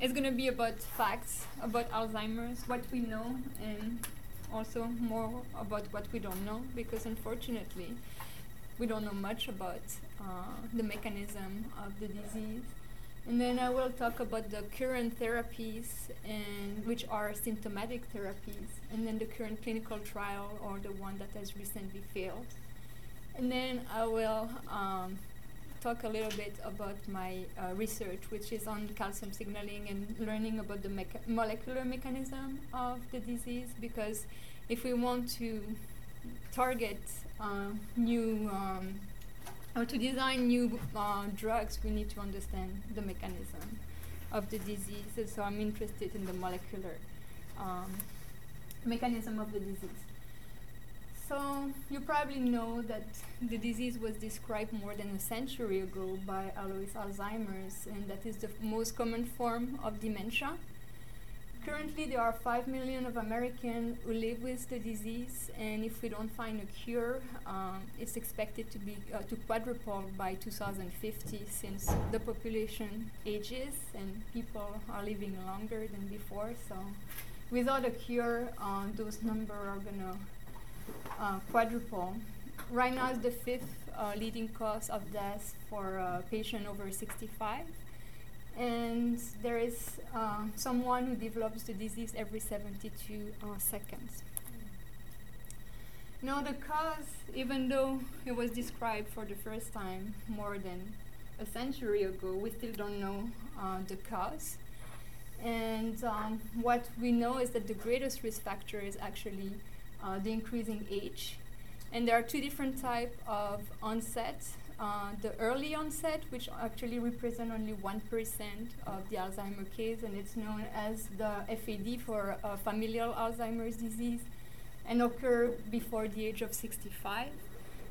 it's going to be about facts about Alzheimer's, what we know, and also more about what we don't know, because unfortunately, we don't know much about uh, the mechanism of the disease. And then I will talk about the current therapies and which are symptomatic therapies, and then the current clinical trial or the one that has recently failed. And then I will um, talk a little bit about my uh, research, which is on calcium signaling and learning about the mecha molecular mechanism of the disease. Because if we want to target uh, new um, or to design new uh, drugs, we need to understand the mechanism of the disease. And so I'm interested in the molecular um, mechanism of the disease. So you probably know that the disease was described more than a century ago by Alois Alzheimer's, and that is the most common form of dementia. Currently, there are 5 million of Americans who live with the disease, and if we don't find a cure, um, it's expected to be uh, to quadruple by 2050 since the population ages and people are living longer than before. So, without a cure, uh, those numbers are gonna uh, quadruple. Right now, it's the fifth uh, leading cause of death for a patient over 65. And there is uh, someone who develops the disease every 72 uh, seconds. Now, the cause, even though it was described for the first time more than a century ago, we still don't know uh, the cause. And um, what we know is that the greatest risk factor is actually uh, the increasing age. And there are two different types of onset. Uh, the early onset, which actually represent only 1% of the Alzheimer case, and it's known as the FAD for uh, familial Alzheimer's disease, and occur before the age of 65.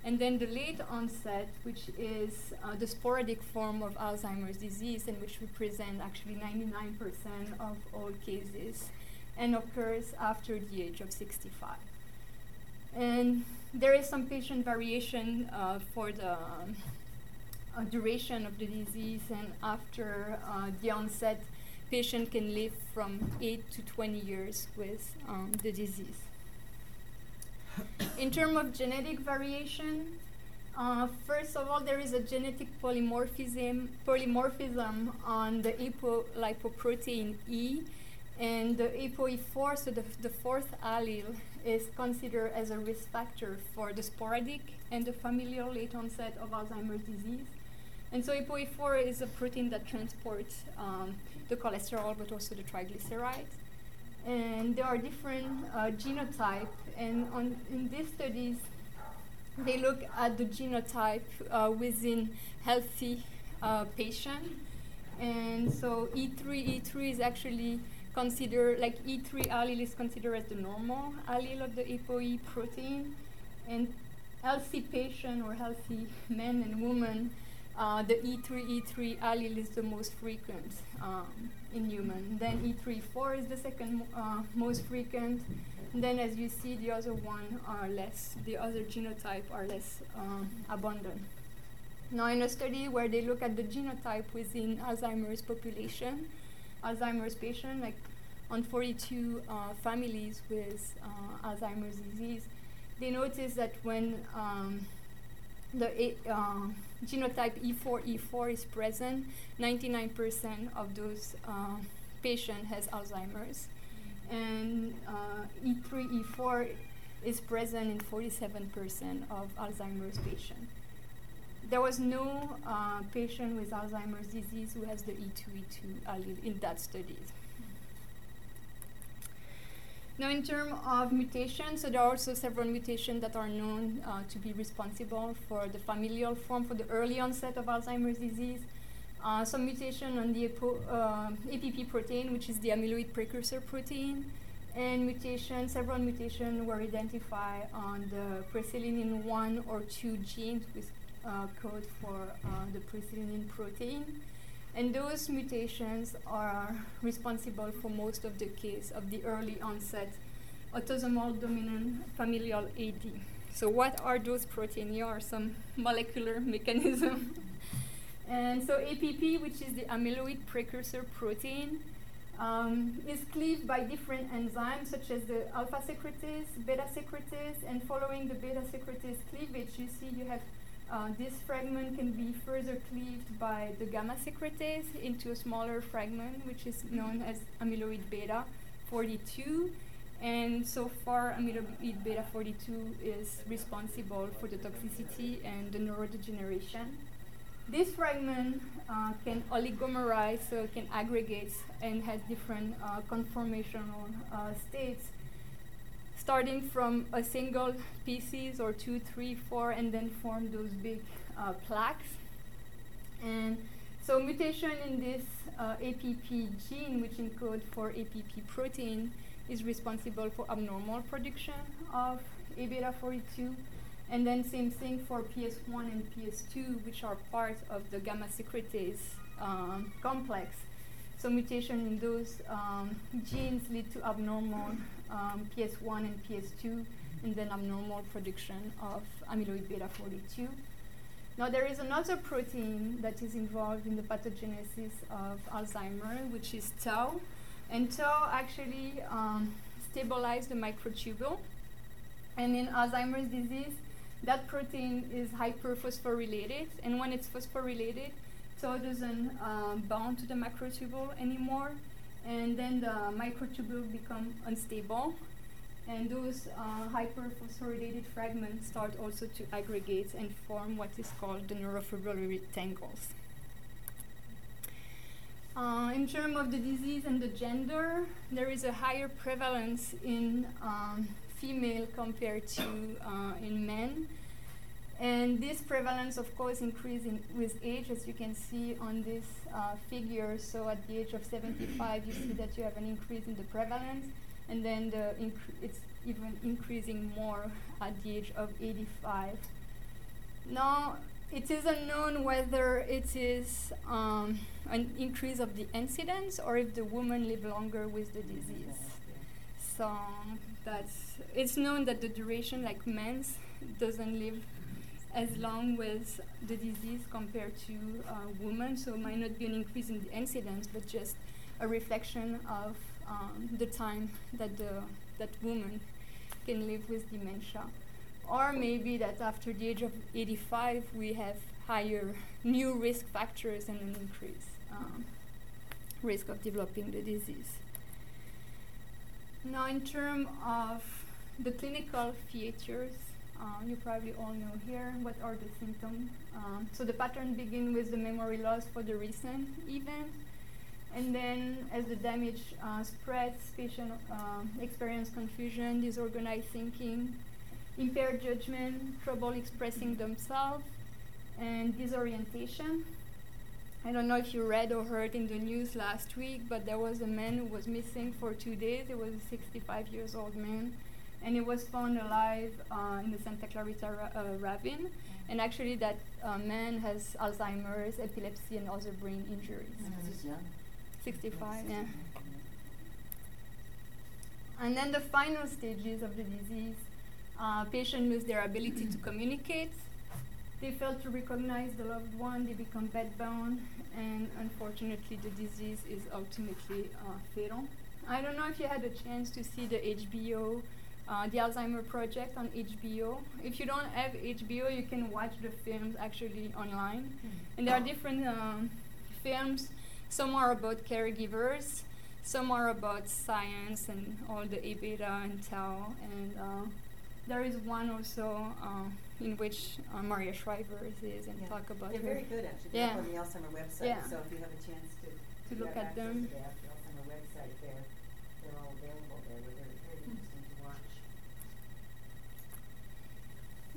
And then the late onset, which is uh, the sporadic form of Alzheimer's disease, and which represent actually 99% of all cases, and occurs after the age of 65. And there is some patient variation uh, for the um, uh, duration of the disease, and after uh, the onset, patient can live from 8 to 20 years with um, the disease. In terms of genetic variation, uh, first of all, there is a genetic polymorphism, polymorphism on the apolipoprotein E, and the ApoE4, so the, the fourth allele, is considered as a risk factor for the sporadic and the familial late onset of Alzheimer's disease. And so ApoE4 is a protein that transports um, the cholesterol but also the triglycerides. And there are different uh, genotypes, and on, in these studies, they look at the genotype uh, within healthy uh, patients. And so E3, E3 is actually considered, like E3 allele is considered as the normal allele of the ApoE protein. And healthy patient or healthy men and women, uh, the E3, E3 allele is the most frequent um, in human. Then E3-4 is the second uh, most frequent. And then as you see, the other one are less, the other genotype are less um, abundant. Now in a study where they look at the genotype within Alzheimer's population, Alzheimer's patient, like on 42 uh, families with uh, Alzheimer's disease, they noticed that when um, the uh, genotype E4, E4 is present, 99% of those uh, patients has Alzheimer's. And uh, E3, E4 is present in 47% of Alzheimer's patients. There was no uh, patient with Alzheimer's disease who has the E2, E2 allele in that study. Now, in terms of mutations, so there are also several mutations that are known uh, to be responsible for the familial form, for the early onset of Alzheimer's disease. Uh, some mutation on the uh, APP protein, which is the amyloid precursor protein, and mutation, several mutations were identified on the presenilin 1 or 2 genes with uh, code for uh, the presenilin protein. And those mutations are responsible for most of the case of the early onset autosomal dominant familial AD. So what are those proteins? Here are some molecular mechanism. And so APP, which is the amyloid precursor protein, um, is cleaved by different enzymes such as the alpha secretase, beta secretase, and following the beta secretase cleavage, you see you have uh, this fragment can be further cleaved by the gamma secretase into a smaller fragment, which is known as amyloid beta 42. And so far, amyloid beta 42 is responsible for the toxicity and the neurodegeneration. This fragment uh, can oligomerize, so it can aggregate and has different uh, conformational uh, states starting from a single species or two, three, four, and then form those big uh, plaques. And so mutation in this uh, APP gene, which encodes for APP protein, is responsible for abnormal production of A beta 42. And then same thing for PS1 and PS2, which are part of the gamma secretase um, complex. So mutation in those um, genes lead to abnormal um, PS1 and PS2, and then abnormal production of amyloid beta 42. Now there is another protein that is involved in the pathogenesis of Alzheimer, which is tau. And tau actually um, stabilizes the microtubule. And in Alzheimer's disease, that protein is hyperphosphorylated. And when it's phosphorylated, tau doesn't um, to the microtubule anymore and then the microtubule become unstable and those uh, hyperphosphorylated fragments start also to aggregate and form what is called the neurofibrillary tangles. Uh, in terms of the disease and the gender, there is a higher prevalence in um, female compared to uh, in men. And this prevalence, of course, increases with age, as you can see on this uh, figure. So at the age of 75, you see that you have an increase in the prevalence, and then the it's even increasing more at the age of 85. Now, it is unknown whether it is um, an increase of the incidence or if the woman live longer with the disease. So that's it's known that the duration, like men's, doesn't live as long with the disease compared to uh, women. So it might not be an increase in the incidence, but just a reflection of um, the time that the that woman can live with dementia. Or maybe that after the age of 85, we have higher new risk factors and an increased um, risk of developing the disease. Now, in terms of the clinical features, uh, you probably all know here what are the symptoms. Um, so the pattern begins with the memory loss for the recent event. And then as the damage uh, spreads, patient uh, experience confusion, disorganized thinking, impaired judgment, trouble expressing themselves, and disorientation. I don't know if you read or heard in the news last week, but there was a man who was missing for two days. It was a 65 years old man and it was found alive uh, in the Santa Clarita ra- uh, ravine. And actually, that uh, man has Alzheimer's, epilepsy, and other brain injuries. Mm-hmm. 65, yeah. And then the final stages of the disease, uh, patient lose their ability to communicate. They fail to recognize the loved one. They become bedbound, and unfortunately, the disease is ultimately uh, fatal. I don't know if you had a chance to see the HBO uh, the Alzheimer Project on HBO. If you don't have HBO, you can watch the films actually online. Mm. And there are different um, films. Some are about caregivers, some are about science and all the A beta and tau. And uh, there is one also uh, in which uh, Maria Shriver is and yeah. talk about They're her. very good actually. Yeah. They're on the Alzheimer website. Yeah. So if you have a chance to, to look at them. To the Alzheimer website, they're, they're all available there. They're very, very mm. interesting to watch.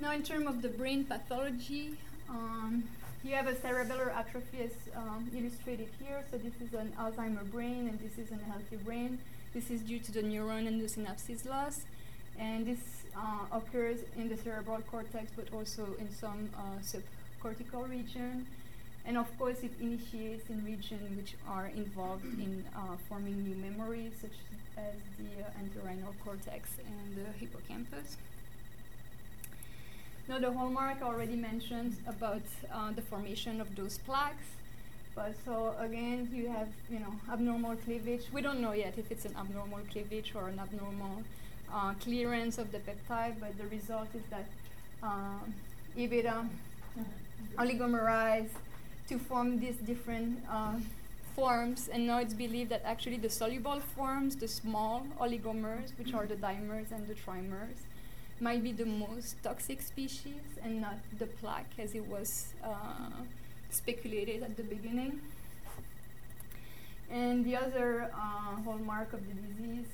Now, in terms of the brain pathology, um, you have a cerebellar atrophy as um, illustrated here. So this is an Alzheimer brain, and this is a healthy brain. This is due to the neuron and the synapses loss, and this uh, occurs in the cerebral cortex, but also in some uh, subcortical region. And of course, it initiates in regions which are involved in uh, forming new memories, such as the uh, entorhinal cortex and the hippocampus. Now the hallmark already mentioned about uh, the formation of those plaques. But so again, you have you know abnormal cleavage. We don't know yet if it's an abnormal cleavage or an abnormal uh, clearance of the peptide, but the result is that um, A beta oligomerize to form these different uh, forms, and now it's believed that actually the soluble forms, the small oligomers, which are the dimers and the trimers, might be the most toxic species and not the plaque as it was uh, speculated at the beginning. And the other uh, hallmark of the disease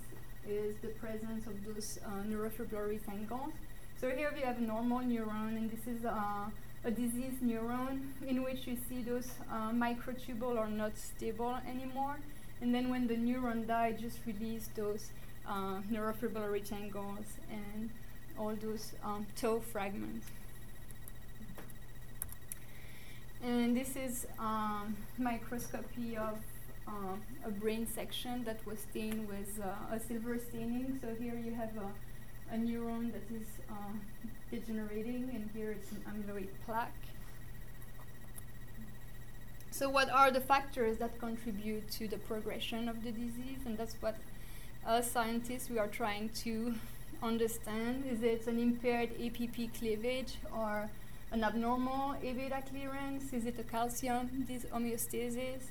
is the presence of those uh, neurofibrillary tangles. So here we have a normal neuron, and this is uh, a diseased neuron in which you see those uh, microtubule are not stable anymore. And then when the neuron dies, just release those uh, neurofibrillary tangles and all those um, tau fragments. And this is um, microscopy of uh, a brain section that was stained with uh, a silver staining. So here you have a, a neuron that is uh, degenerating, and here it's an amyloid plaque. So, what are the factors that contribute to the progression of the disease? And that's what us scientists we are trying to understand. Is it an impaired APP cleavage or an abnormal A beta clearance? Is it a calcium homeostasis?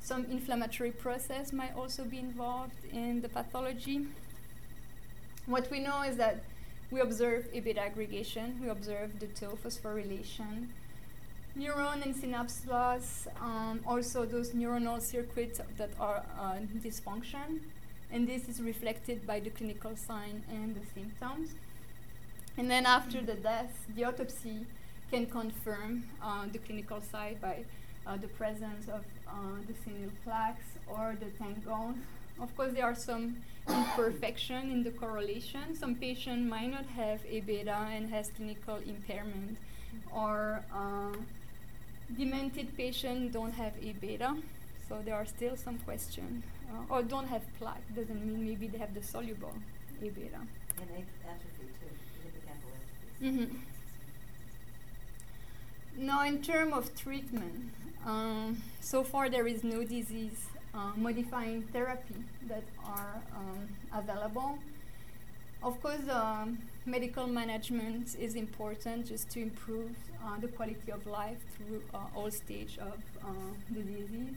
Some inflammatory process might also be involved in the pathology. What we know is that we observe A beta aggregation, we observe the tau phosphorylation, neuron and synapse loss, um, also those neuronal circuits that are uh, dysfunction, and this is reflected by the clinical sign and the symptoms. And then after the death, the autopsy can confirm uh, the clinical side by uh, the presence of uh, the senile plaques or the tangles. Of course, there are some imperfection in the correlation. Some patient might not have A beta and has clinical impairment, or uh, demented patient don't have A beta, so there are still some questions. Uh, or don't have plaque doesn't mean maybe they have the soluble A beta. And at- atrophy too, hippocampal atrophy. Mm-hmm. Now, in terms of treatment, um, so far there is no disease uh, modifying therapy that are um, available. Of course, um, medical management is important just to improve uh, the quality of life through uh, all stage of uh, the disease.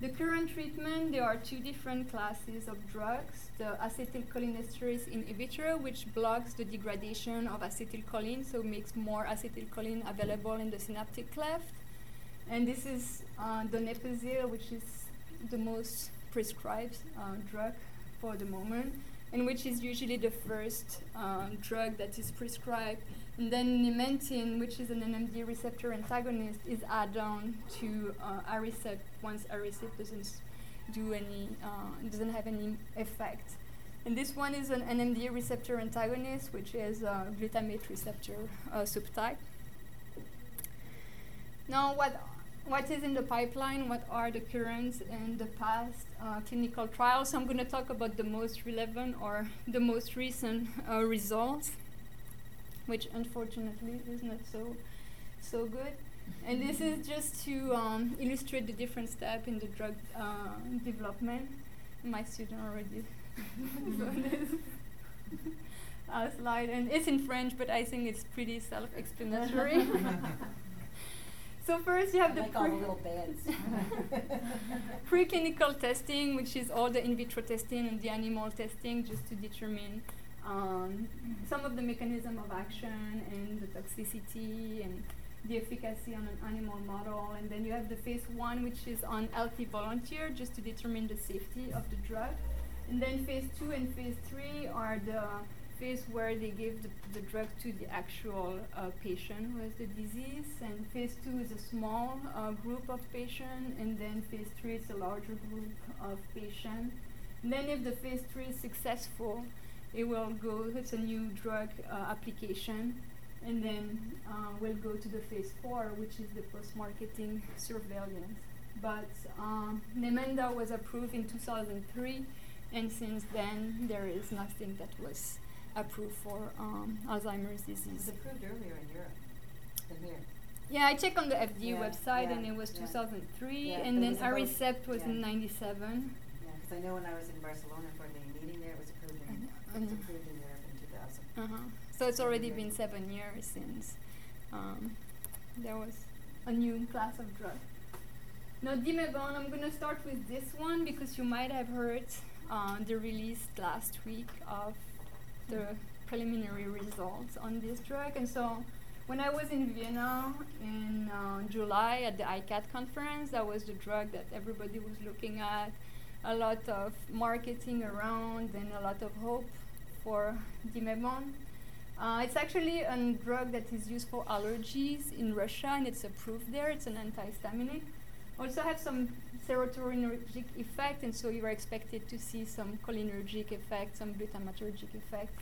The current treatment, there are two different classes of drugs. The acetylcholinesterase inhibitor, which blocks the degradation of acetylcholine, so makes more acetylcholine available in the synaptic cleft. And this is uh, donepezil, which is the most prescribed uh, drug for the moment, and which is usually the first uh, drug that is prescribed. And then memantine, which is an NMDA receptor antagonist, is added on to uh, Aricept once Aricept doesn't do any, uh, doesn't have any effect. And this one is an NMDA receptor antagonist, which is a glutamate receptor uh, subtype. Now, what what is in the pipeline? What are the current and the past uh, clinical trials? I'm going to talk about the most relevant or the most recent uh, results, which unfortunately is not so so good. And this is just to um, illustrate the different step in the drug uh, development. My student already uh, slide, and it's in French, but I think it's pretty self-explanatory. So first you have the Like pre- preclinical testing, which is all the in vitro testing and the animal testing, just to determine um, some of the mechanism of action and the toxicity and the efficacy on an animal model. And then you have the phase one, which is on healthy volunteer, just to determine the safety of the drug. And then phase two and phase three are the phase where they give the, the drug to the actual uh, patient who has the disease. And phase two is a small uh, group of patients, and then phase three is a larger group of patients. And then if the phase three is successful, it will go, it's a new drug uh, application, and then uh, we'll go to the phase four, which is the post-marketing surveillance. But um, Namenda was approved in 2003, and since then there is nothing that was approved for um, Alzheimer's It was disease. approved earlier in Europe than here. Yeah, I checked on the FDA Yeah, website and it was yeah. 2003, Yeah, but and then Aricept was in 97. Yeah, because I know when I was in Barcelona for the meeting there, it was Mhm. approved in Europe in two thousand. Uh-huh. So it's already been seven years since um, there was a new class of drug. Now, Dimebon, I'm going to start with this one because you might have heard uh, the release last week of the preliminary results on this drug. And so when I was in Vienna in uh, July at the ICAD conference, that was the drug that everybody was looking at. A lot of marketing around and a lot of hope for Dimebon. Uh, it's actually a drug that is used for allergies in Russia and it's approved there. It's an antihistaminic. Also has some serotonergic effect and so you are expected to see some cholinergic effect, some glutamatergic effect.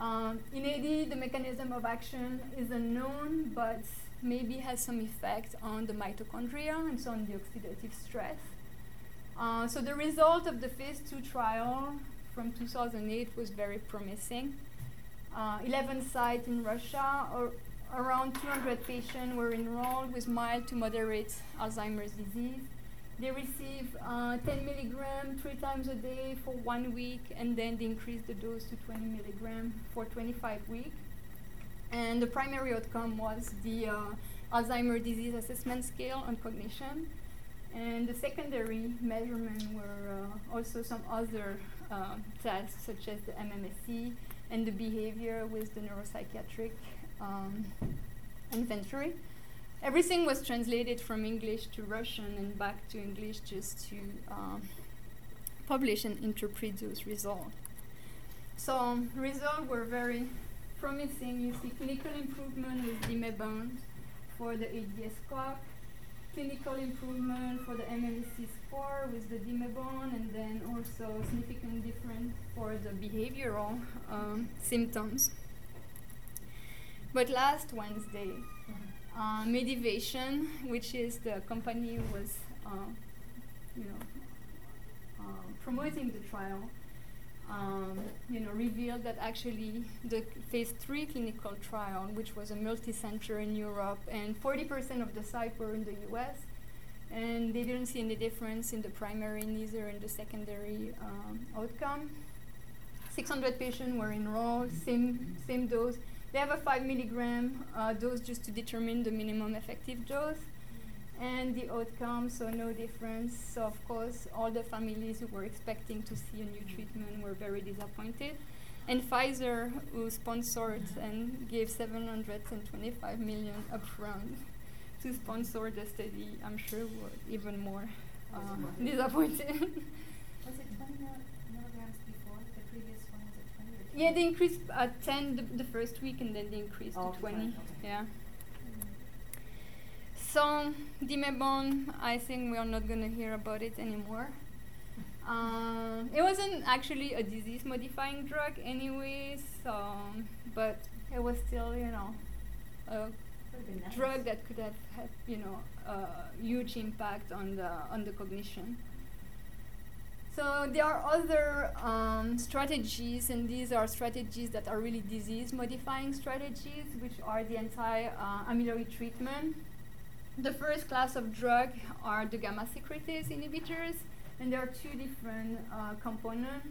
Um, in AD, the mechanism of action is unknown, but maybe has some effect on the mitochondria and so on the oxidative stress. Uh, so the result of the phase two trial from 2008 was very promising. Uh, 11 sites in Russia, or around 200 patients were enrolled with mild to moderate Alzheimer's disease. They received uh, 10 milligram three times a day for one week, and then they increase the dose to 20 milligram for 25 weeks. And the primary outcome was the uh, Alzheimer's disease assessment scale on cognition. And the secondary measurements were uh, also some other uh, tests, such as the MMSE and the behavior with the neuropsychiatric um, inventory. Everything was translated from English to Russian and back to English just to um, publish and interpret those results. So um, results were very promising. You see clinical improvement with Dimebon for the ADS score, clinical improvement for the MMSE score with the Dimebon, and then also significant difference for the behavioral um, symptoms. But last Wednesday, uh, Medivation, which is the company who was, uh, you know, uh, promoting the trial, um, you know, revealed that actually the phase three clinical trial, which was a multi-center in Europe, and 40% of the sites were in the U.S., and they didn't see any difference in the primary, neither in the secondary um, outcome. 600 patients were enrolled, same same dose. They have a five milligram uh, dose just to determine the minimum effective dose, and the outcome, so no difference. So of course, all the families who were expecting to see a new treatment were very disappointed. And Pfizer, who sponsored and gave 725 million upfront to sponsor the study, I'm sure were even more uh, disappointed. Was it twenty milligrams before, the previous one, was it twenty or twenty? yeah, they increased at 10 the, the first week, and then they increased Oh, to to 20. 20, okay. Yeah. So, Dimebon, I think we are not going to hear about it anymore. Um, it wasn't actually a disease modifying drug, anyways, um, but it was still, you know, a nice. drug that could have had, you know, a huge impact on the on the cognition. So there are other um, strategies, and these are strategies that are really disease-modifying strategies, which are the anti-amyloid treatment. The first class of drug are the gamma secretase inhibitors, and there are two different uh, components.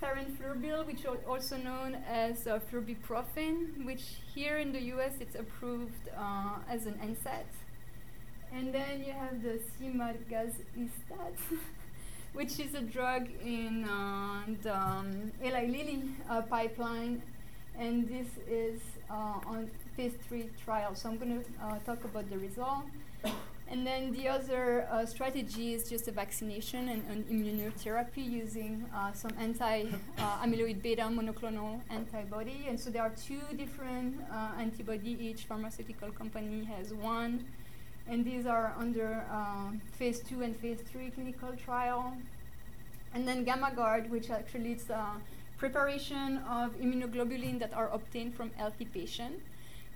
Tarenflurbil, which is also known as uh, flurbiprofen, which here in the US it's approved uh, as an NSAID. And then you have the semagacestat, which is a drug in uh, the um, Eli Lilly uh, pipeline, and this is uh, on phase three trial. So I'm going to uh, talk about the result. And then the other uh, strategy is just a vaccination and an immunotherapy using uh, some anti-amyloid beta monoclonal antibody. And so there are two different uh, antibody. Each pharmaceutical company has one, and these are under uh, phase two and phase three clinical trial. And then Gammagard, which actually is a preparation of immunoglobulin that are obtained from healthy patients.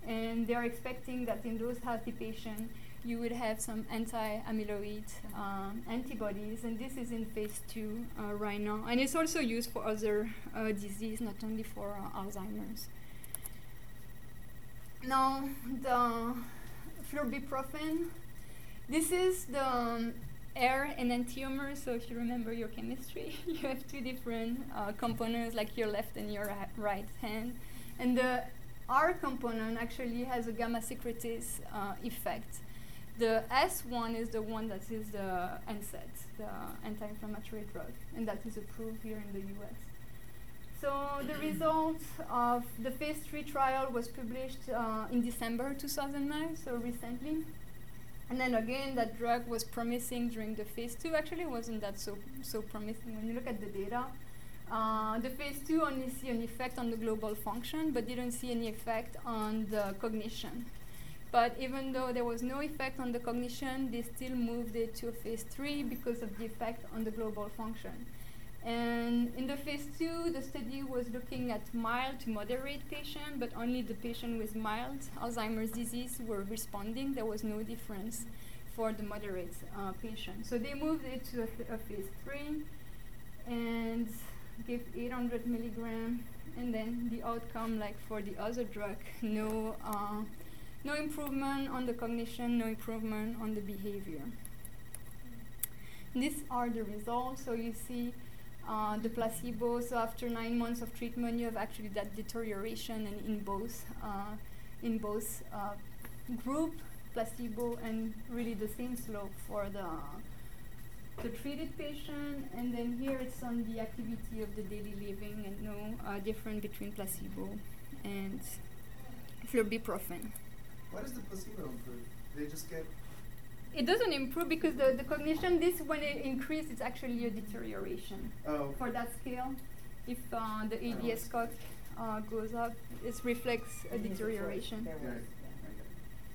And they are expecting that in those healthy patients, you would have some anti-amyloid um, antibodies, and this is in phase two uh, right now. And it's also used for other uh, disease, not only for uh, Alzheimer's. Now, the flurbiprofen, this is the um, R and enantiomer. So if you remember your chemistry, you have two different uh, components, like your left and your right hand. And the R component actually has a gamma secretase uh, effect. The S one is the one that is the NSAID, the anti-inflammatory drug, and that is approved here in the US. So the result of the phase three trial was published uh, in December 2009, so recently. And then again, that drug was promising during the phase two. Actually, wasn't that so so promising when you look at the data. Uh, the phase two only see an effect on the global function, but didn't see any effect on the cognition. But even though there was no effect on the cognition, they still moved it to phase three because of the effect on the global function. And in the phase two, the study was looking at mild to moderate patients, but only the patient with mild Alzheimer's disease were responding. There was no difference for the moderate uh, patient. So they moved it to a, th- a phase three and gave 800 milligram, and then the outcome, like for the other drug, no. Uh, no improvement on the cognition, no improvement on the behavior. These are the results. So you see uh, the placebo. So after nine months of treatment, you have actually that deterioration, and in both uh, in both uh, group placebo and really the same slope for the the treated patient. And then here it's on the activity of the daily living, and no uh, difference between placebo and flurbiprofen. Why does the placebo improve? They just get. It doesn't improve because the, the cognition, this when it increases, it's actually a deterioration. Oh. For that scale, if uh, the ADS score uh, goes up, it reflects a And deterioration. There was, Right.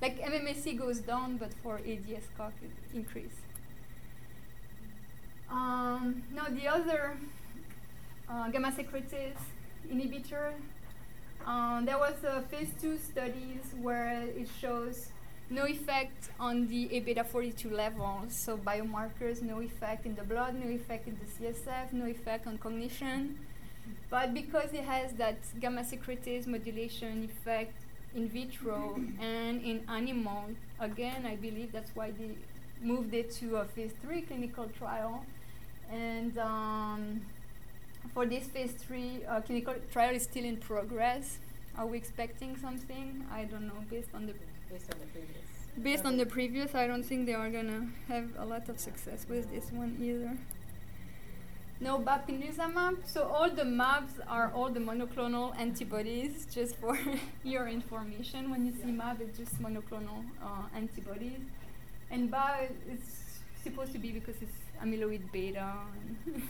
yeah. Like MMSE goes down, but for ADS score it increase. Um, now the other uh, gamma secretase inhibitor, uh, there was a phase two studies where it shows no effect on the A beta 42 levels, so biomarkers, no effect in the blood, no effect in the CSF, no effect on cognition. But because it has that gamma secretase modulation effect in vitro and in animal, again, I believe that's why they moved it to a phase three clinical trial. And um, for this phase three uh, clinical trial is still in progress. Are we expecting something? I don't know. Based on the Based on the previous. based on the previous, I don't think they are gonna have a lot of success with this one either. No bapineuzumab. So all the MABs are all the monoclonal antibodies. Just for your information, when you see MAB, it's just monoclonal uh, antibodies. And BA is supposed to be because it's amyloid beta. and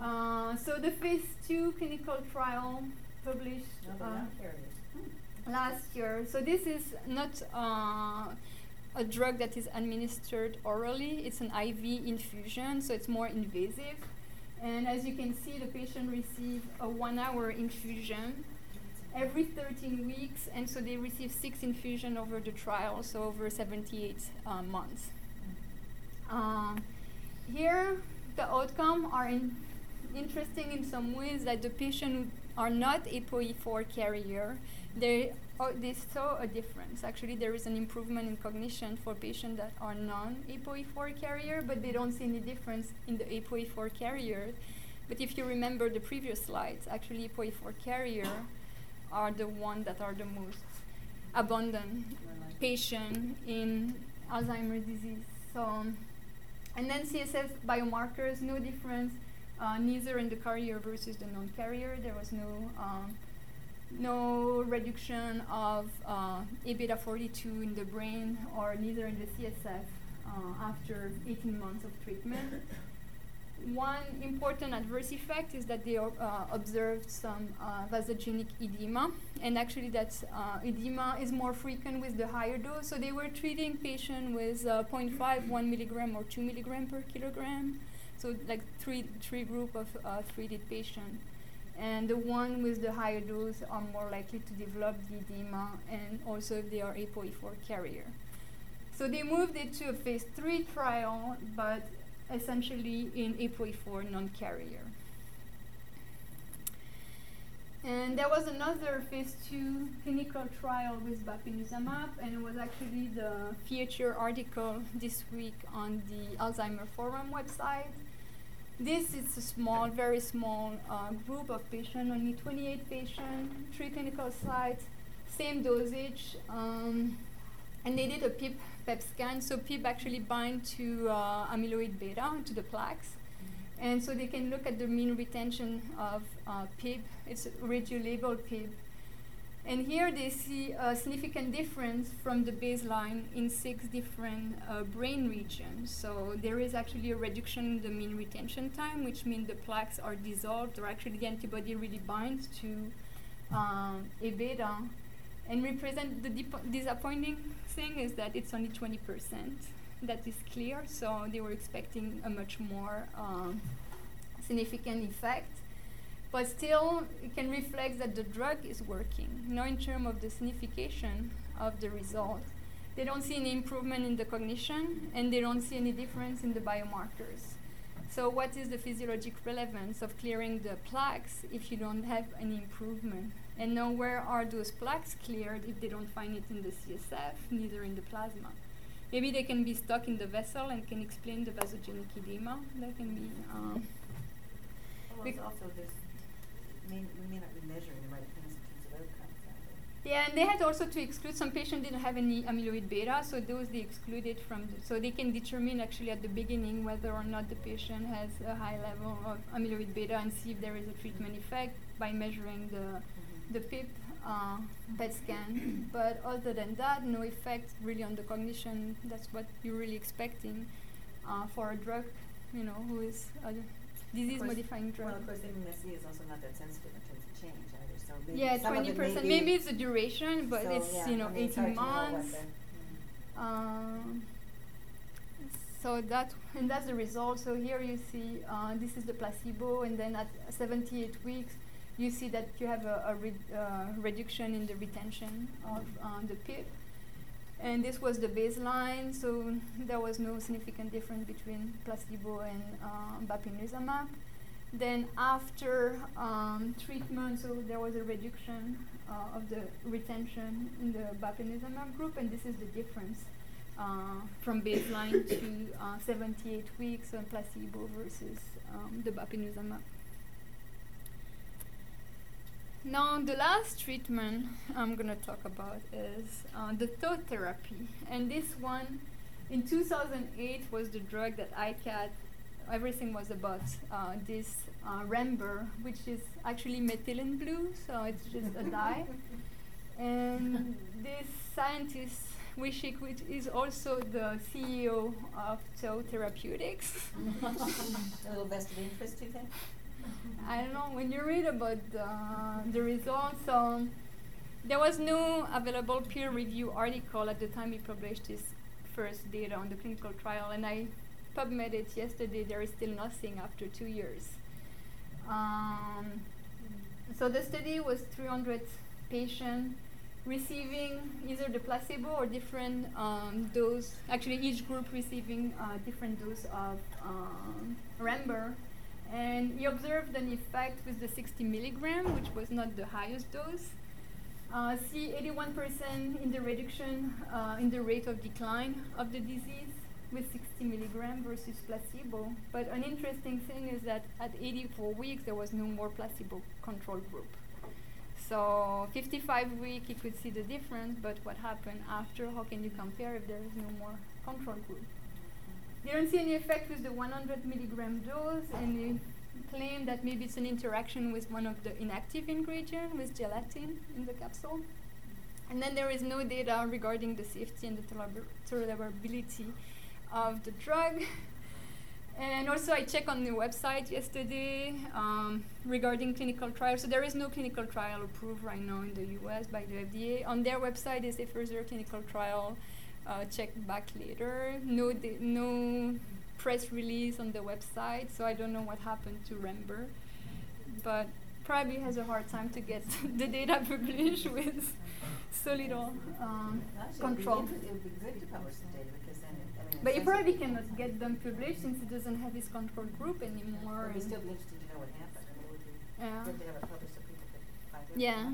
uh, so the phase two clinical trial published. Uh, last year. So this is not uh, a drug that is administered orally. It's an IV infusion, so it's more invasive. And as you can see, the patient receive a one-hour infusion every 13 weeks, and so they receive six infusion over the trial, so over 78 uh, months. Um, here, the outcome are in interesting in some ways that the patient who are not ApoE4 carrier, they, oh, they saw a difference. Actually, there is an improvement in cognition for patients that are non-ApoE4 carrier, but they don't see any difference in the ApoE4 carrier. But if you remember the previous slides, actually ApoE4 carrier are the ones that are the most abundant patient in Alzheimer's disease. So, and then CSF biomarkers, no difference, uh, neither in the carrier versus the non-carrier. There was no um, no reduction of uh, A beta 42 in the brain or neither in the CSF uh, after 18 months of treatment. One important adverse effect is that they uh, observed some uh, vasogenic edema, and actually that uh, edema is more frequent with the higher dose. So they were treating patients with uh, 0.5, 1 milligram, or 2 milligram per kilogram. So like three three group of uh, treated patients, and the one with the higher dose are more likely to develop the edema, and also if they are ApoE4 carrier. So they moved it to a phase three trial, but essentially in ApoE4 non-carrier. And there was another phase two clinical trial with bapineuzumab, and it was actually the feature article this week on the Alzheimer Forum website. This is a small, very small uh, group of patients, only 28 patients, three clinical sites, same dosage, um, and they did a PiB PET scan. So PiB actually bind to uh, amyloid beta, to the plaques. And so they can look at the mean retention of uh, PiB. It's radio-labeled PiB. And here they see a significant difference from the baseline in six different uh, brain regions. So there is actually a reduction in the mean retention time, which means the plaques are dissolved, or actually the antibody really binds to um, A beta. And represent the disappointing thing is that it's only 20% that is clear, so they were expecting a much more um, significant effect. But still, it can reflect that the drug is working. Now, in terms of the signification of the result, they don't see any improvement in the cognition, and they don't see any difference in the biomarkers. So, what is the physiologic relevance of clearing the plaques if you don't have any improvement? And now, where are those plaques cleared if they don't find it in the CSF, neither in the plasma? Maybe they can be stuck in the vessel and can explain the vasogenic edema. That can be. Um, Well, also this, may, we may not be measuring the right things in terms of outcomes. Yeah, and they had also to exclude some patients didn't have any amyloid beta, so those they excluded from. The, so they can determine actually at the beginning whether or not the patient has a high level of amyloid beta and see if there is a treatment effect by measuring the Mhm. The PiB uh, PET scan. but other than that, no effect really on the cognition. That's what you're really expecting uh, for a drug, you know, who is a disease-modifying drug. Well, of course, MMSE is also not that sensitive in terms of change either, so maybe yeah, twenty percent. Maybe it's the duration, but so, it's yeah, you know I mean, eighteen hard to know what months. mhm. Um, so that and that's the result. So here you see uh, this is the placebo, and then at 78 weeks, you see that you have a, a re- uh, reduction in the retention of uh, the PiB. And this was the baseline, so there was no significant difference between placebo and uh, bapineuzumab. Then after um, treatment, so there was a reduction uh, of the retention in the bapineuzumab group, and this is the difference uh, from baseline to uh, 78 weeks on placebo versus um, the bapineuzumab. Now, the last treatment I'm going to talk about is uh, the TOE therapy. And this one, in 2008, was the drug that ICAD, everything was about uh, this uh, Rember, which is actually methylene blue, so it's just a dye. And this scientist, Wischik, which is also the CEO of TOE Therapeutics, A little vested interest, you think? I don't know when you read about the, the results. Um, there was no available peer review article at the time he published his first data on the clinical trial, and I PubMed it yesterday. There is still nothing after two years. Um, so the study was 300 patients receiving either the placebo or different um, dose. Actually, each group receiving uh, different dose of um, Rember and he observed an effect with the 60 milligram, which was not the highest dose. Uh, see 81% in the reduction uh, in the rate of decline of the disease with 60 milligram versus placebo. But an interesting thing is that at 84 weeks, there was no more placebo control group. So 55 week, you could see the difference, but what happened after? How can you compare if there is no more control group? They don't see any effect with the 100 milligram dose, and they claim that maybe it's an interaction with one of the inactive ingredient, with gelatin in the capsule. And then there is no data regarding the safety and the tolerability of the drug. And also, I checked on the website yesterday um, regarding clinical trials. So there is no clinical trial approved right now in the U.S. by the FDA. On their website is a further clinical trial uh, check back later. No, di- no press release on the website, so I don't know what happened to Rember. But probably has a hard time to get the data published with so little um, control. It would, be it would be good to publish the data because then, it, I mean. But you probably cannot get them published since it doesn't have his control group anymore. It would still be interesting to know what happened, and it would be Yeah. good to have it published so people could find out. Yeah.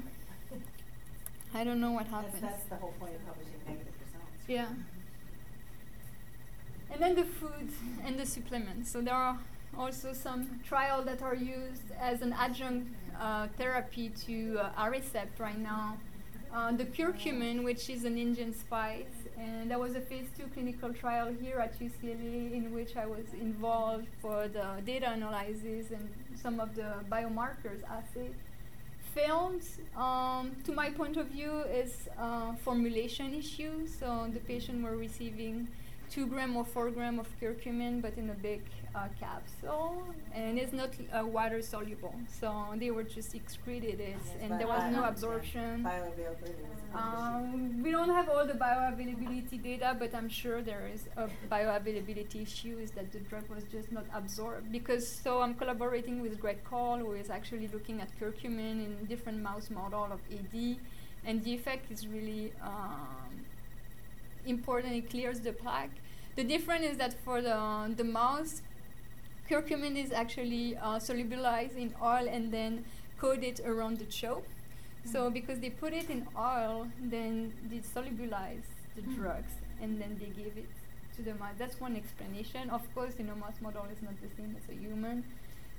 I don't know what That's, happens. that's the whole point of publishing negative. Yeah. And then the food and the supplements. So there are also some trials that are used as an adjunct uh, therapy to uh, right now. Uh, the curcumin, which is an Indian spice, and there was a phase two clinical trial here at UCLA in which I was involved for the data analysis and some of the biomarkers assay failed, um, to my point of view, is uh, formulation issue. So the patient were receiving two gram or four gram of curcumin, but in a big uh, capsule, and it's not uh, water soluble. So they were just excreted it, Yes, and there was no absorption. Bioavailability was a big issue. Um, we don't have all the bioavailability data, but I'm sure there is a bioavailability issue is that the drug was just not absorbed. Because so I'm collaborating with Greg Cole, who is actually looking at curcumin in different mouse model of AD, and the effect is really um, important. It clears the plaque. The difference is that for the the mouse, curcumin is actually uh, solubilized in oil and then coated around the choke. So because they put it in oil, then they solubilize the drugs and then they give it to the mouse. That's one explanation. Of course, you know, mouse model is not the same as a human.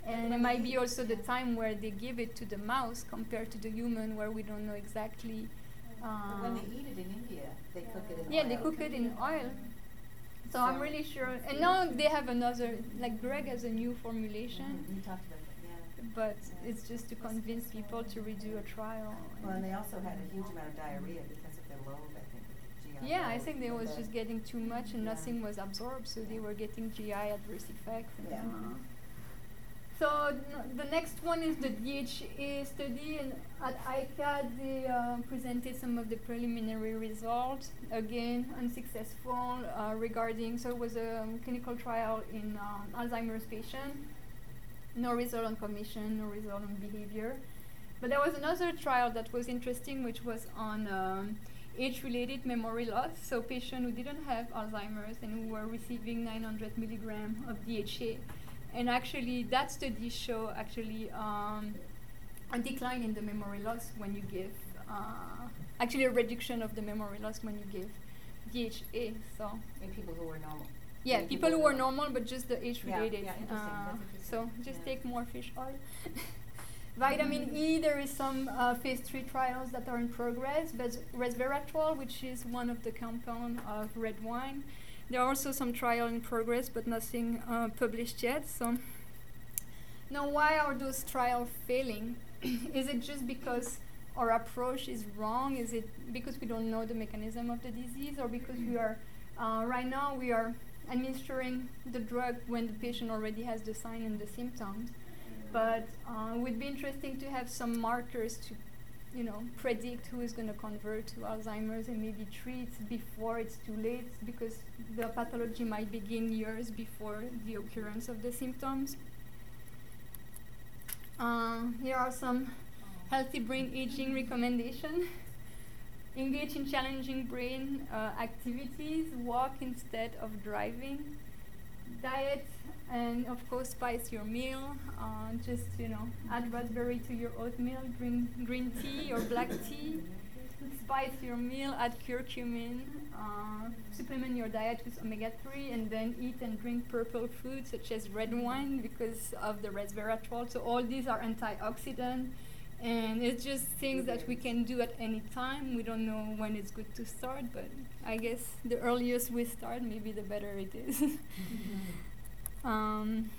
And it might be also the time where they give it to the mouse compared to the human where we don't know exactly. But when um, they eat it in India, they cook it in yeah, oil. they cook it in oil. So I'm really sure. And now they have another, like Greg has a new formulation, Mhm, You talked about that, yeah. but it's just to convince people to redo a trial. Well, and they also had a huge amount of diarrhea because of their load, I think, with the GI Yeah, I think they was just getting too much and Yeah. nothing was absorbed, so they were getting GI adverse effects. Yeah. So the next one is the DHA study, and at ICAD they uh, presented some of the preliminary results. Again, unsuccessful uh, regarding. So it was a um, clinical trial in um, Alzheimer's patient. No result on cognition, no result on behavior. But there was another trial that was interesting, which was on um, age-related memory loss. So patients who didn't have Alzheimer's and who were receiving 900 milligram of DHA, and actually that study show actually um, a decline in the memory loss when you give, uh, actually a reduction of the memory loss when you give DHA. So In people who were normal. yeah, Maybe people who were were normal, but just the age related. yeah, interesting, uh, interesting, so just yeah. take more fish oil. Vitamin E, there is some uh, phase three trials that are in progress, but resveratrol, which is one of the compound of red wine, there are also some trial in progress, but nothing uh, published yet. So now, why are those trials failing? is it just because our approach is wrong? Is it because we don't know the mechanism of the disease, or because we are uh, right now we are administering the drug when the patient already has the sign and the symptoms? But uh, it would be interesting to have some markers to, you know, predict who is going to convert to Alzheimer's and maybe treat before it's too late, because the pathology might begin years before the occurrence of the symptoms. Uh, here are some healthy brain aging recommendations. Engage in challenging brain uh, activities. Walk instead of driving. Diet and of course spice your meal. Uh, just you know, add raspberry to your oatmeal. Drink green tea or black tea. Spice your meal. Add curcumin. Uh, supplement your diet with omega-3, and then eat and drink purple foods such as red wine because of the resveratrol. So all these are antioxidant and it's just things that we can do at any time. We don't know when it's good to start, but I guess the earliest we start, maybe the better it is. um,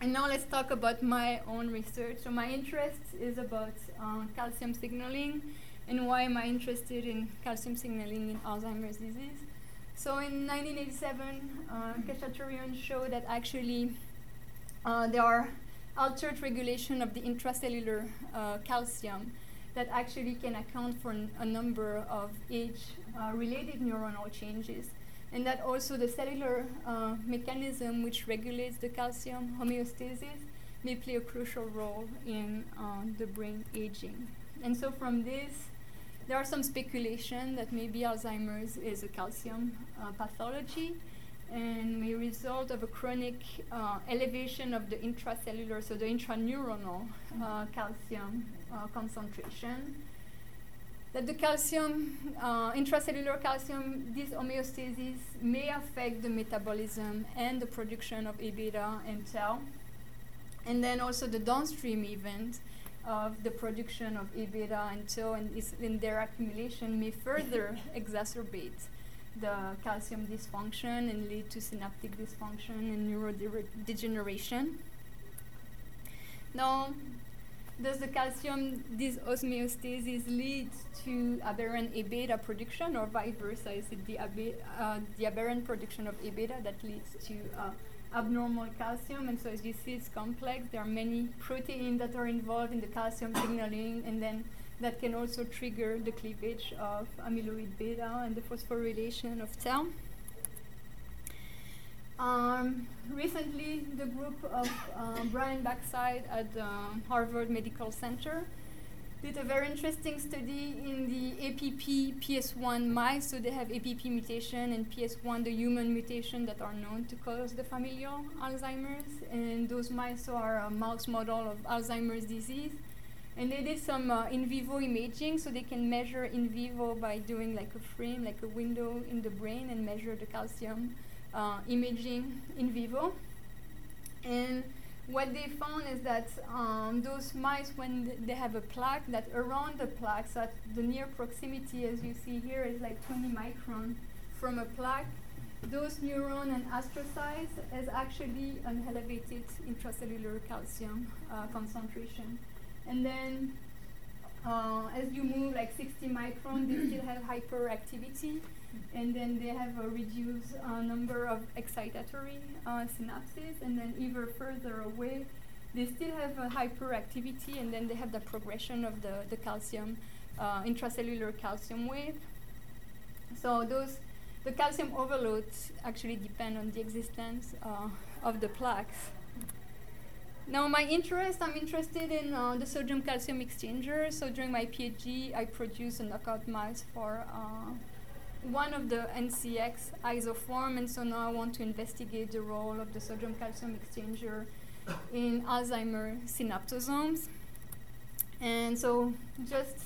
and now let's talk about my own research. So my interest is about uh, calcium signaling, and why am I interested in calcium signaling in Alzheimer's disease? So in 1987, uh, Khachaturian showed that actually uh, there are altered regulation of the intracellular uh, calcium that actually can account for a number of age-related neuronal changes. And that also the cellular uh, mechanism which regulates the calcium homeostasis may play a crucial role in uh, the brain aging. And so from this, there are some speculation that maybe Alzheimer's is a calcium uh, pathology and may result of a chronic uh, elevation of the intracellular, so the intraneuronal uh, calcium uh, concentration. That the calcium, uh, intracellular calcium, this homeostasis may affect the metabolism and the production of A beta and tau. And then also the downstream event of the production of A beta and tau and is in their accumulation may further exacerbate the calcium dysfunction and lead to synaptic dysfunction and neurodegeneration. Now, does the calcium dyshomeostasis lead to aberrant A beta production or vice versa? Is it the, uh, the aberrant production of A beta that leads to uh, abnormal calcium? And so, as you see, it's complex. There are many proteins that are involved in the calcium signaling, and then that can also trigger the cleavage of amyloid beta and the phosphorylation of tau. Um, recently, the group of uh, Brian Bacskai at uh, Harvard Medical Center did a very interesting study in the APP PS1 mice. So they have APP mutation and PS1, the human mutation that are known to cause the familial Alzheimer's. And those mice are a mouse model of Alzheimer's disease. And they did some uh, in vivo imaging, so they can measure in vivo by doing like a frame, like a window in the brain, and measure the calcium uh, imaging in vivo. And what they found is that um, those mice, when th they have a plaque, that around the plaque, so at the near proximity, as you see here, is like 20 micron from a plaque, those neuron and astrocytes has actually an elevated intracellular calcium uh, concentration. And then uh, as you move like 60 micron, they still have hyperactivity. And then they have a reduced uh, number of excitatory uh, synapses. And then even further away, they still have a hyperactivity. And then they have the progression of the, the calcium, uh, intracellular calcium wave. So those, the calcium overloads actually depend on the existence uh, of the plaques. Now, my interest, I'm interested in uh, the sodium calcium exchanger. So during my PhD, I produced a knockout mouse for uh, one of the NCX isoform, and so now I want to investigate the role of the sodium calcium exchanger in Alzheimer synaptosomes. And so, just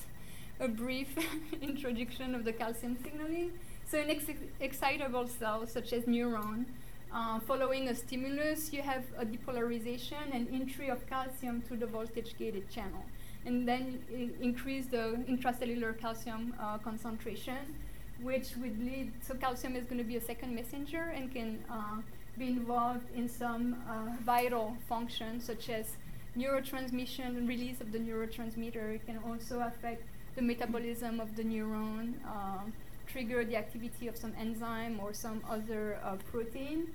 a brief introduction of the calcium signaling. So, in ex excitable cells, such as neuron, uh, following a stimulus, you have a depolarization and entry of calcium through the voltage-gated channel. And then increase the intracellular calcium uh, concentration, which would lead, so calcium is going to be a second messenger and can uh, be involved in some uh, vital functions such as neurotransmission, release of the neurotransmitter. It can also affect the metabolism of the neuron, uh, trigger the activity of some enzyme or some other uh, protein.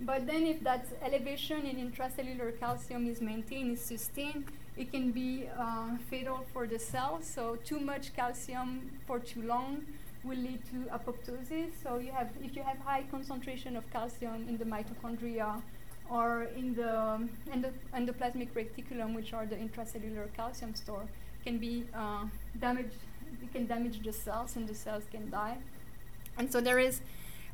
But then if that elevation in intracellular calcium is maintained, is sustained, it can be uh, fatal for the cell. So too much calcium for too long will lead to apoptosis. So you have, if you have high concentration of calcium in the mitochondria or in the endoplasmic reticulum, which are the intracellular calcium store, can be uh, damaged it can damage the cells and the cells can die. And so there is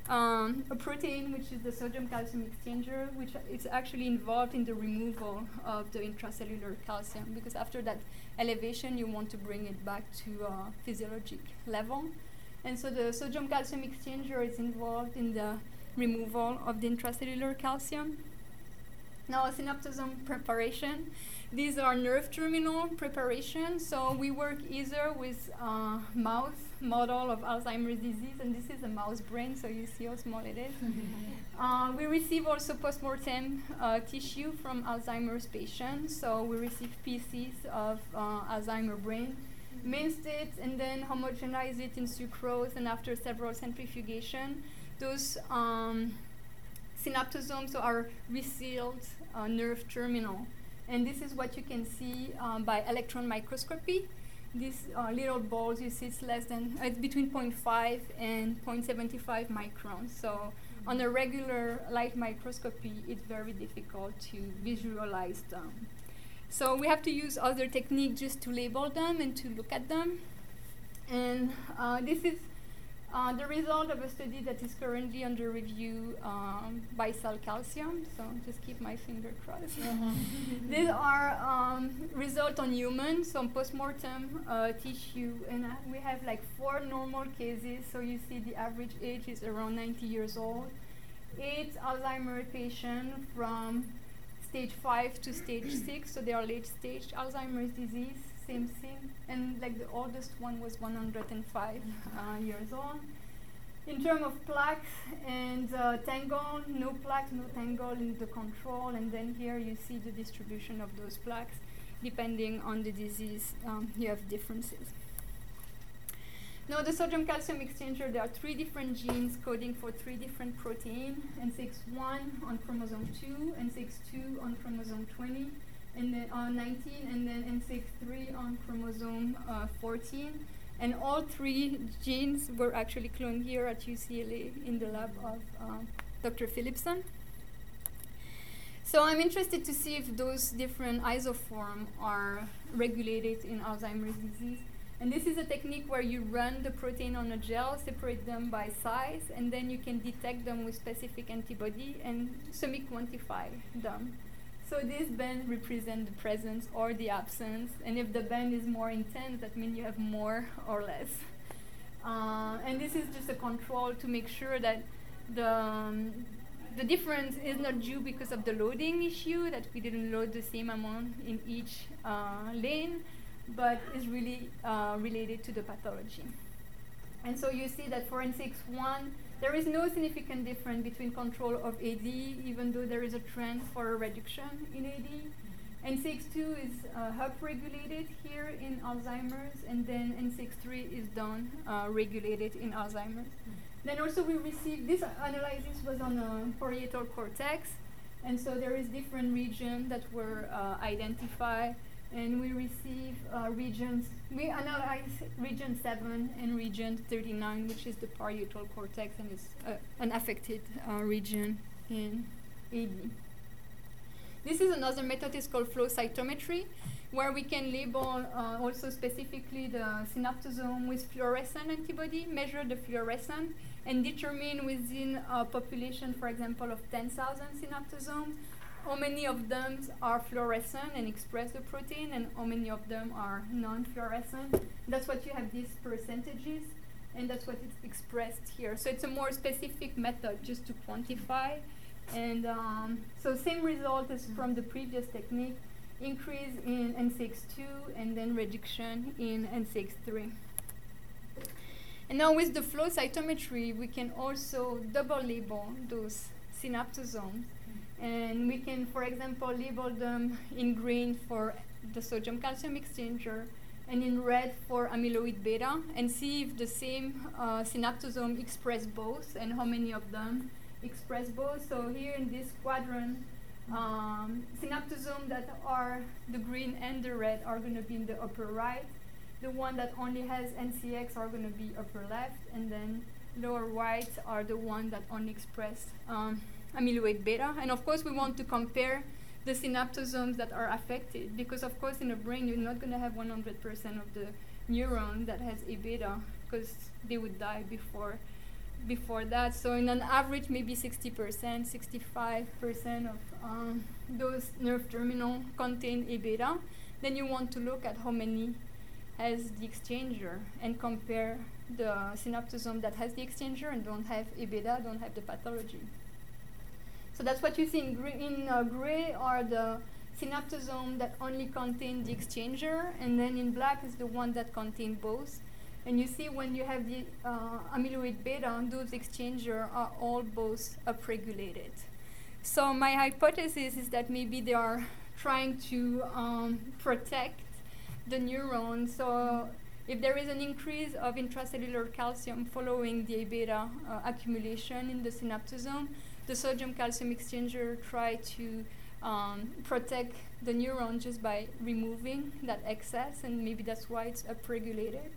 um, a protein which is the sodium calcium exchanger, which is actually involved in the removal of the intracellular calcium because after that elevation, you want to bring it back to a physiologic level. And so the sodium calcium exchanger is involved in the removal of the intracellular calcium. Now, synaptosome preparation these are nerve terminal preparations. So we work either with uh, mouse model of Alzheimer's disease, and this is a mouse brain, so you see how small it is. uh, we receive also postmortem uh, tissue from Alzheimer's patients. So we receive pieces of uh, Alzheimer brain, mince it, and then homogenized it in sucrose, and after several centrifugation, those um, synaptosomes are resealed uh, nerve terminal. And this is what you can see um, by electron microscopy. These uh, little balls, you see it's less than, uh, it's between 0.5 and 0.75 microns. So on a regular light microscopy, it's very difficult to visualize them. So we have to use other techniques just to label them and to look at them. And uh, this is uh, the result of a study that is currently under review um, by Cell Calcium, so just keep my finger crossed. These are um, results on humans, on postmortem uh, tissue, and uh, we have like four normal cases. So you see the average age is around 90 years old. Eight Alzheimer patients from stage five to stage six, so they are late stage Alzheimer's disease same thing. And like the oldest one was 105 uh, years old. In terms of plaques and uh, tangle, no plaques, no tangle in the control. And then here you see the distribution of those plaques. Depending on the disease, um, you have differences. Now the sodium calcium exchanger, there are three different genes coding for three different proteins, NCX1 on chromosome 2, NCX2 on chromosome 20, and then on uh, 19, and then NCX3 on chromosome uh, 14. And all three genes were actually cloned here at UCLA in the lab of uh, Dr. Philipson. So I'm interested to see if those different isoforms are regulated in Alzheimer's disease. And this is a technique where you run the protein on a gel, separate them by size, and then you can detect them with specific antibody and semi-quantify them. So this band represents the presence or the absence, and if the band is more intense, that means you have more or less. Uh, and this is just a control to make sure that the um, the difference is not due because of the loading issue that we didn't load the same amount in each uh, lane, but is really uh, related to the pathology. And so you see that for NCX1, there is no significant difference between control of AD, even though there is a trend for a reduction in AD. NCX2 is uh, upregulated here in Alzheimer's, and then NCX3 is down uh, regulated in Alzheimer's. Then also we received, this analysis was on a parietal cortex, and so there is different regions that were uh, identified and we receive uh, regions, we analyze region 7 and region 39, which is the parietal cortex and is uh, an affected uh, region in AD. This is another method, it's called flow cytometry, where we can label uh, also specifically the synaptosome with fluorescent antibody, measure the fluorescent, and determine within a population, for example, of 10,000 synaptosomes, how many of them are fluorescent and express the protein and how many of them are non-fluorescent. That's what you have these percentages and that's what is expressed here. So it's a more specific method just to quantify. And um, so same result as from the previous technique, increase in NCX2 and then reduction in NCX3. And now with the flow cytometry, we can also double label those synaptosomes and we can, for example, label them in green for the sodium calcium exchanger and in red for amyloid beta and see if the same uh, synaptosome express both and how many of them express both. So here in this quadrant, um, synaptosomes that are the green and the red are going to be in the upper right. The one that only has NCX are going to be upper left, and then lower right are the one that only express um, amyloid beta. And of course, we want to compare the synaptosomes that are affected because, of course, in the brain, you're not going to have 100% of the neuron that has A beta because they would die before before that. So in an average, maybe 60%, 65% of um, those nerve terminal contain A beta. Then you want to look at how many has the exchanger and compare the synaptosome that has the exchanger and don't have A beta, don't have the pathology. So that's what you see in, in uh, gray are the synaptosome that only contain the exchanger, and then in black is the one that contain both. And you see when you have the uh, amyloid beta, those exchanger are all both upregulated. So my hypothesis is that maybe they are trying to um, protect the neuron. So if there is an increase of intracellular calcium following the A beta uh, accumulation in the synaptosome, the sodium calcium exchanger try to um, protect the neuron just by removing that excess, and maybe that's why it's upregulated.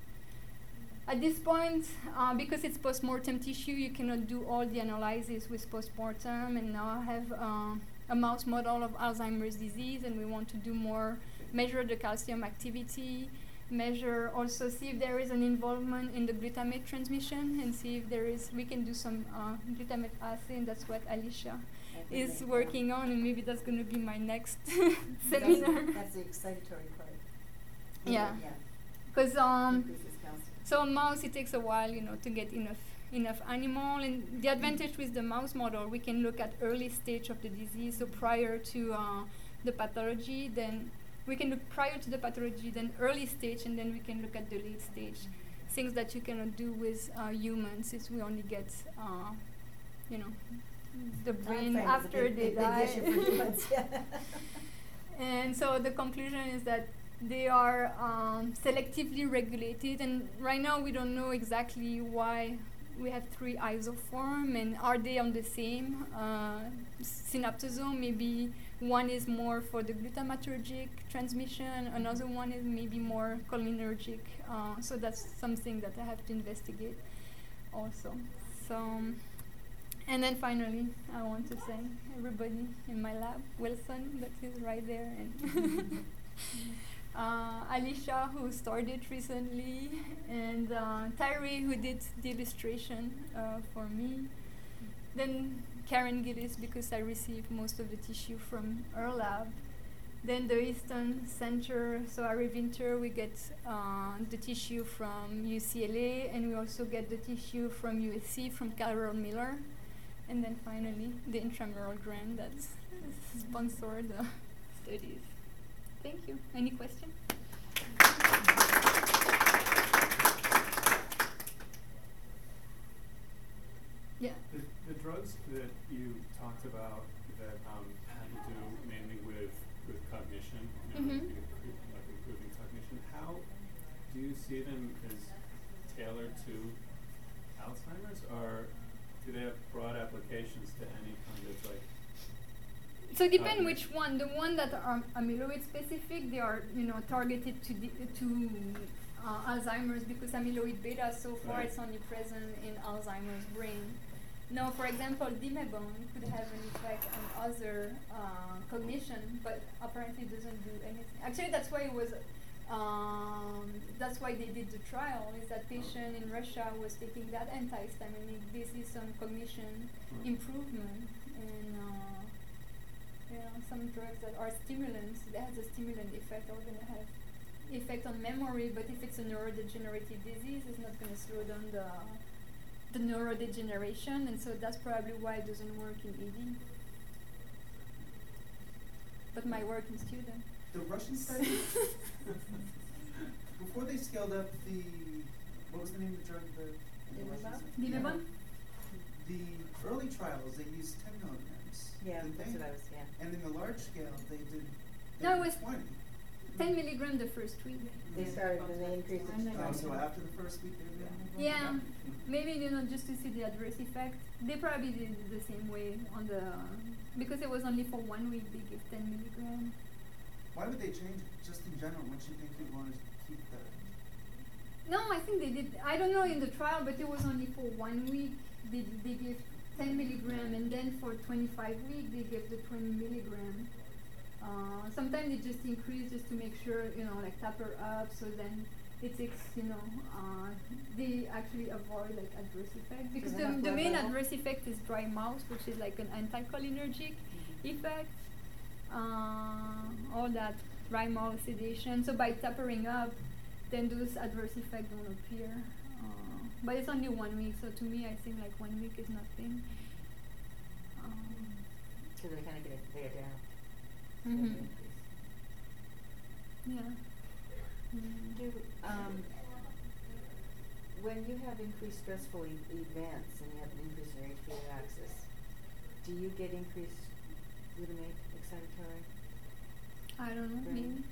At this point, uh, because it's postmortem tissue, you cannot do all the analysis with postmortem. And now I have uh, a mouse model of Alzheimer's disease, and we want to do more, measure the calcium activity, measure also see if there is an involvement in the glutamate transmission, and see if there is. We can do some uh, glutamate assay, and that's what Alicia is working on, and maybe that's going to be my next That's- seminar. That's the excitatory part. Yeah. Yeah. Because um, so a mouse, it takes a while, you know, to get enough enough animal. And the advantage with the mouse model, we can look at early stage of the disease, so prior to uh, the pathology. Then we can look prior to the pathology, then early stage, and then we can look at the late stage. Things that you cannot do with uh, humans, is we only get, uh, you know, the brain Timeframe is a after big- they big die. humans, yeah. And so the conclusion is that they are um, selectively regulated, and right now we don't know exactly why we have three isoform, and are they on the same uh, synaptosome? Maybe one is more for the glutamatergic transmission, another one is maybe more cholinergic. Uh, so that's something that I have to investigate also. So. And then finally, I want to thank everybody in my lab, Wilson, that is right there, and uh, Alicia, who started recently, and uh, Tyree, who did the illustration uh, for me. Then Karen Gylys, because I received most of the tissue from her lab. Then the Easton Center, so Ari Winter, we get uh, the tissue from UCLA, and we also get the tissue from USC, from Carol Miller. And then finally, the intramural grant that sponsored the studies. Thank you. Any question? Yeah. The, the drugs that you talked about that um, had to do mainly with, with cognition, you know, Mhm. impro- like improving cognition, how do you see them as tailored to Alzheimer's, or do they have broad applications to any kind of like? So depend Um, which one. The one that are amyloid specific, they are you know targeted to to uh, Alzheimer's because amyloid beta so far Right. it's only present in Alzheimer's brain. Now, for example, Dimebon could have an effect on other uh, cognition, but apparently doesn't do anything. Actually, that's why it was. Um, that's why they did the trial. Is that patient in Russia was taking that antihistaminic. They see some cognition Mm. improvement, and uh, you know, some drugs that are stimulants, that has a stimulant effect, are going to have effect on memory, but if it's a neurodegenerative disease, it's not going to slow down the, the neurodegeneration, and so that's probably why it doesn't work in ED. But my work in student. The Russian study, before they scaled up the, what was the name of the drug, the? the Dimebon? The early trials, they used ten milligrams. Yeah, didn't that's they? what I was, yeah. And in the large scale, they did, they No, it did was twenty. 10 milligram the first week. They mm-hmm. started and they increased it to Oh, twenty. so after the first week, they were. Yeah, maybe you know just to see the adverse effect. They probably did it the same way on the because it was only for one week. They give 10 milligram. Why would they change it? Just in general, wouldn't you think you'd want to keep the? No, I think they did. I don't know in the trial, but it was only for one week. They they gave 10 milligram, and then for 25 week they give the 20 milligram. Uh, sometimes they just increase just to make sure you know like taper up, so then it takes you know uh, they actually avoid like adverse effect because the the main adverse effect is dry mouth, which is like an anticholinergic effect. Uh, all that dry mouth sedation. So by tapering up, then those adverse effects don't appear. But it's only one week, so to me, I think like one week is nothing. Um, So they kinda get it figured out. Mhm. yeah. Mm. Do, um, when you have increased stressful e- events and you have an increase in your HPA axis, do you get increased glutamate excitatory? I don't know, Right. maybe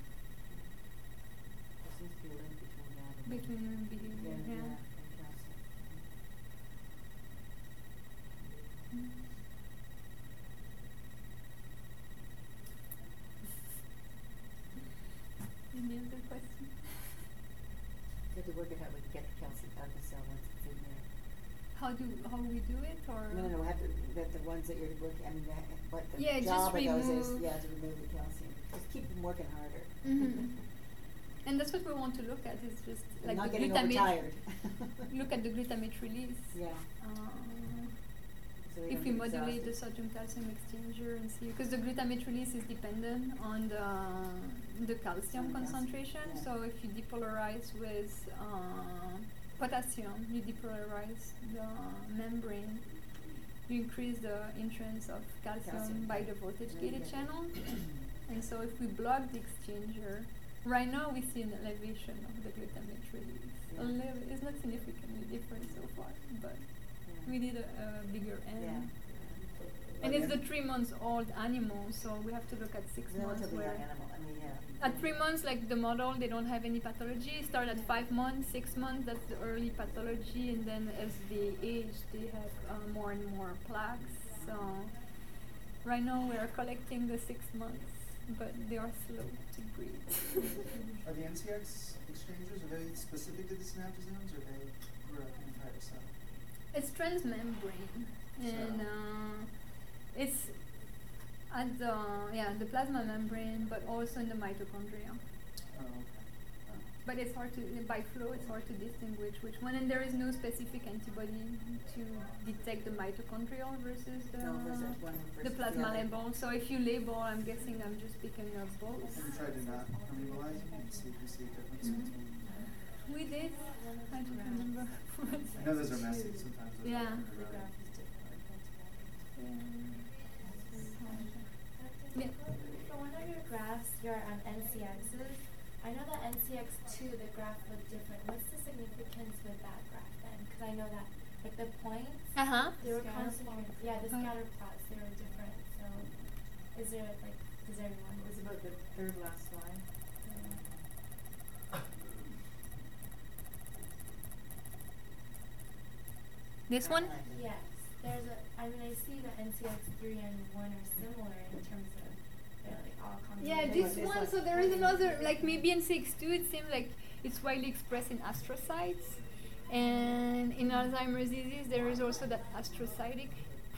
There seems to be a link between that and. between the beginning, Yeah, yeah. yeah, and calcium. Mm. Any other question? So have to work it out, we can get the calcium out of the cell once it's in there. How do how we do it or No, no, no, have to, that the ones that you're working, I mean, that, what the Yeah, just job of those is, remove- yeah, to remove the calcium, just keep them working harder. Mhm. And that's what we want to look at is just like not the getting glutamate. overtired. look at the glutamate release. Yeah, we if we modulate the sodium calcium exchanger and see because the glutamate release is dependent on the the calcium On calcium, concentration yeah. so if you depolarize with uh, potassium you depolarize the membrane you increase the entrance of calcium, Calcium. by the voltage gated channel and so if we block the exchanger right now we see an elevation of the glutamate release a Yeah. little, it's not significantly different so far but. We need a, a bigger N. Yeah. And it's the three months old animal, so we have to look at six months Relatively where young animal, I mean, yeah. at three months like the model they don't have any pathology. Start at five months, six months that's the early pathology and then as they age they have uh, more and more plaques. So right now we are collecting the six months but they are slow to breed. Are the NCX exchangers, are they specific to the synaptosomes or they grow up the entire cell? It's transmembrane, and So- uh, it's at the yeah the plasma membrane, but also in the mitochondria. Oh, okay. Oh. But it's hard to by flow. It's hard to distinguish which one, and there is no specific antibody to detect the mitochondrial versus the No, versus one the versus the plasma other. label. So if you label, I'm guessing I'm just picking up both. Have you tried to not permeabilize and see if you see a difference Mhm. between? We did. I don't remember. I know those are messy sometimes. those Yeah. are really- Yeah. For one of your graphs, your um, NCXs, I know that NCX2, the graph looked different. What's the significance with that graph then? Because I know that, like the points, Uh huh. they were Scatter concentrated. Yeah, the Uh. scatter plots, they were different. So, is there like, does everyone? It was about the third last slide. This one. Yes, there's a. I mean, I see that NCX3 and one are similar in terms of they're like all Yeah, this This one. one. So there is another, like maybe NCX2. It seems like it's widely expressed in astrocytes, and in Alzheimer's disease there is also that astrocytic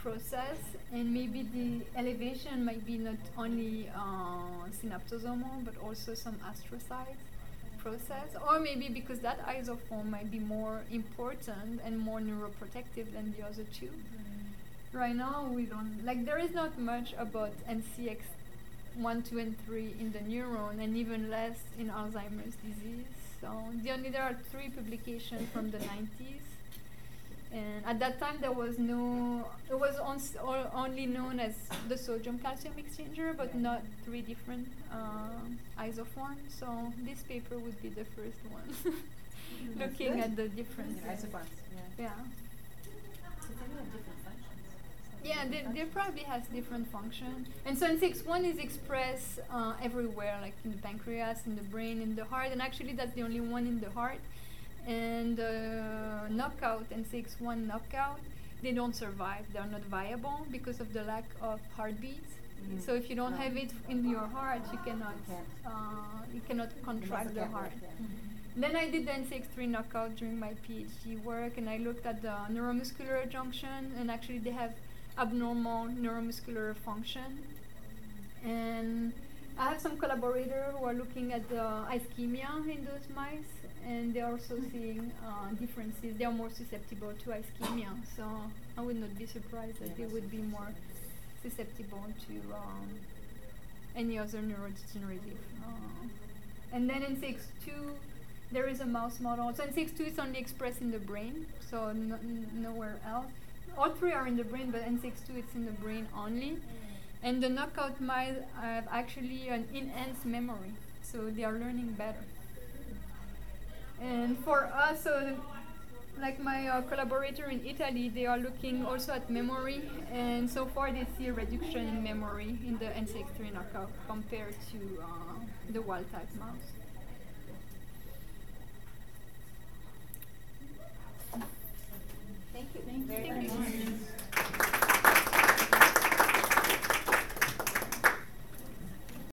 process, and maybe the elevation might be not only uh, synaptosomal but also some astrocytes process, or maybe because that isoform might be more important and more neuroprotective than the other two. Mm-hmm. Right now, we don't like. There is not much about NCX one, two, and three in the neuron, and even less in Alzheimer's disease. So the only there are three publications from the 90s, and at that time there was no. It was ons- o- only known as the sodium calcium exchanger, but Yeah. not three different um isoforms. So this paper would be the first one, that's looking good. at the differences. Yeah, isoforms, yeah. Yeah. So they have different functions. Yeah, they, they probably has different function. And so NCX1 is expressed uh, everywhere, like in the pancreas, in the brain, in the heart, and actually that's the only one in the heart. And uh, knockout, NCX1 knockout, they don't survive. They are not viable because of the lack of heartbeats. Mm. So if you don't No. have it in your heart, you cannot, You uh, you cannot contract the heart. Then I did the NCX3 knockout during my PhD work, and I looked at the neuromuscular junction, and actually they have abnormal neuromuscular function. And I have some collaborators who are looking at the ischemia in those mice, and they're also seeing uh, differences. They are more susceptible to ischemia, so I would not be surprised that they would be more susceptible to um, any other neurodegenerative. Uh, and then in six two, there is a mouse model. So NCX2, it's only expressed in the brain, so no, nowhere else. All three are in the brain, but NCX2, it's in the brain only. And the knockout mice have actually an enhanced memory, so they are learning better. And for us, uh, like my uh, collaborator in Italy, they are looking also at memory, and so far they see a reduction in memory in the NCX3 knockout compared to uh, the wild type mouse. Thank you. Thank you Thank. You.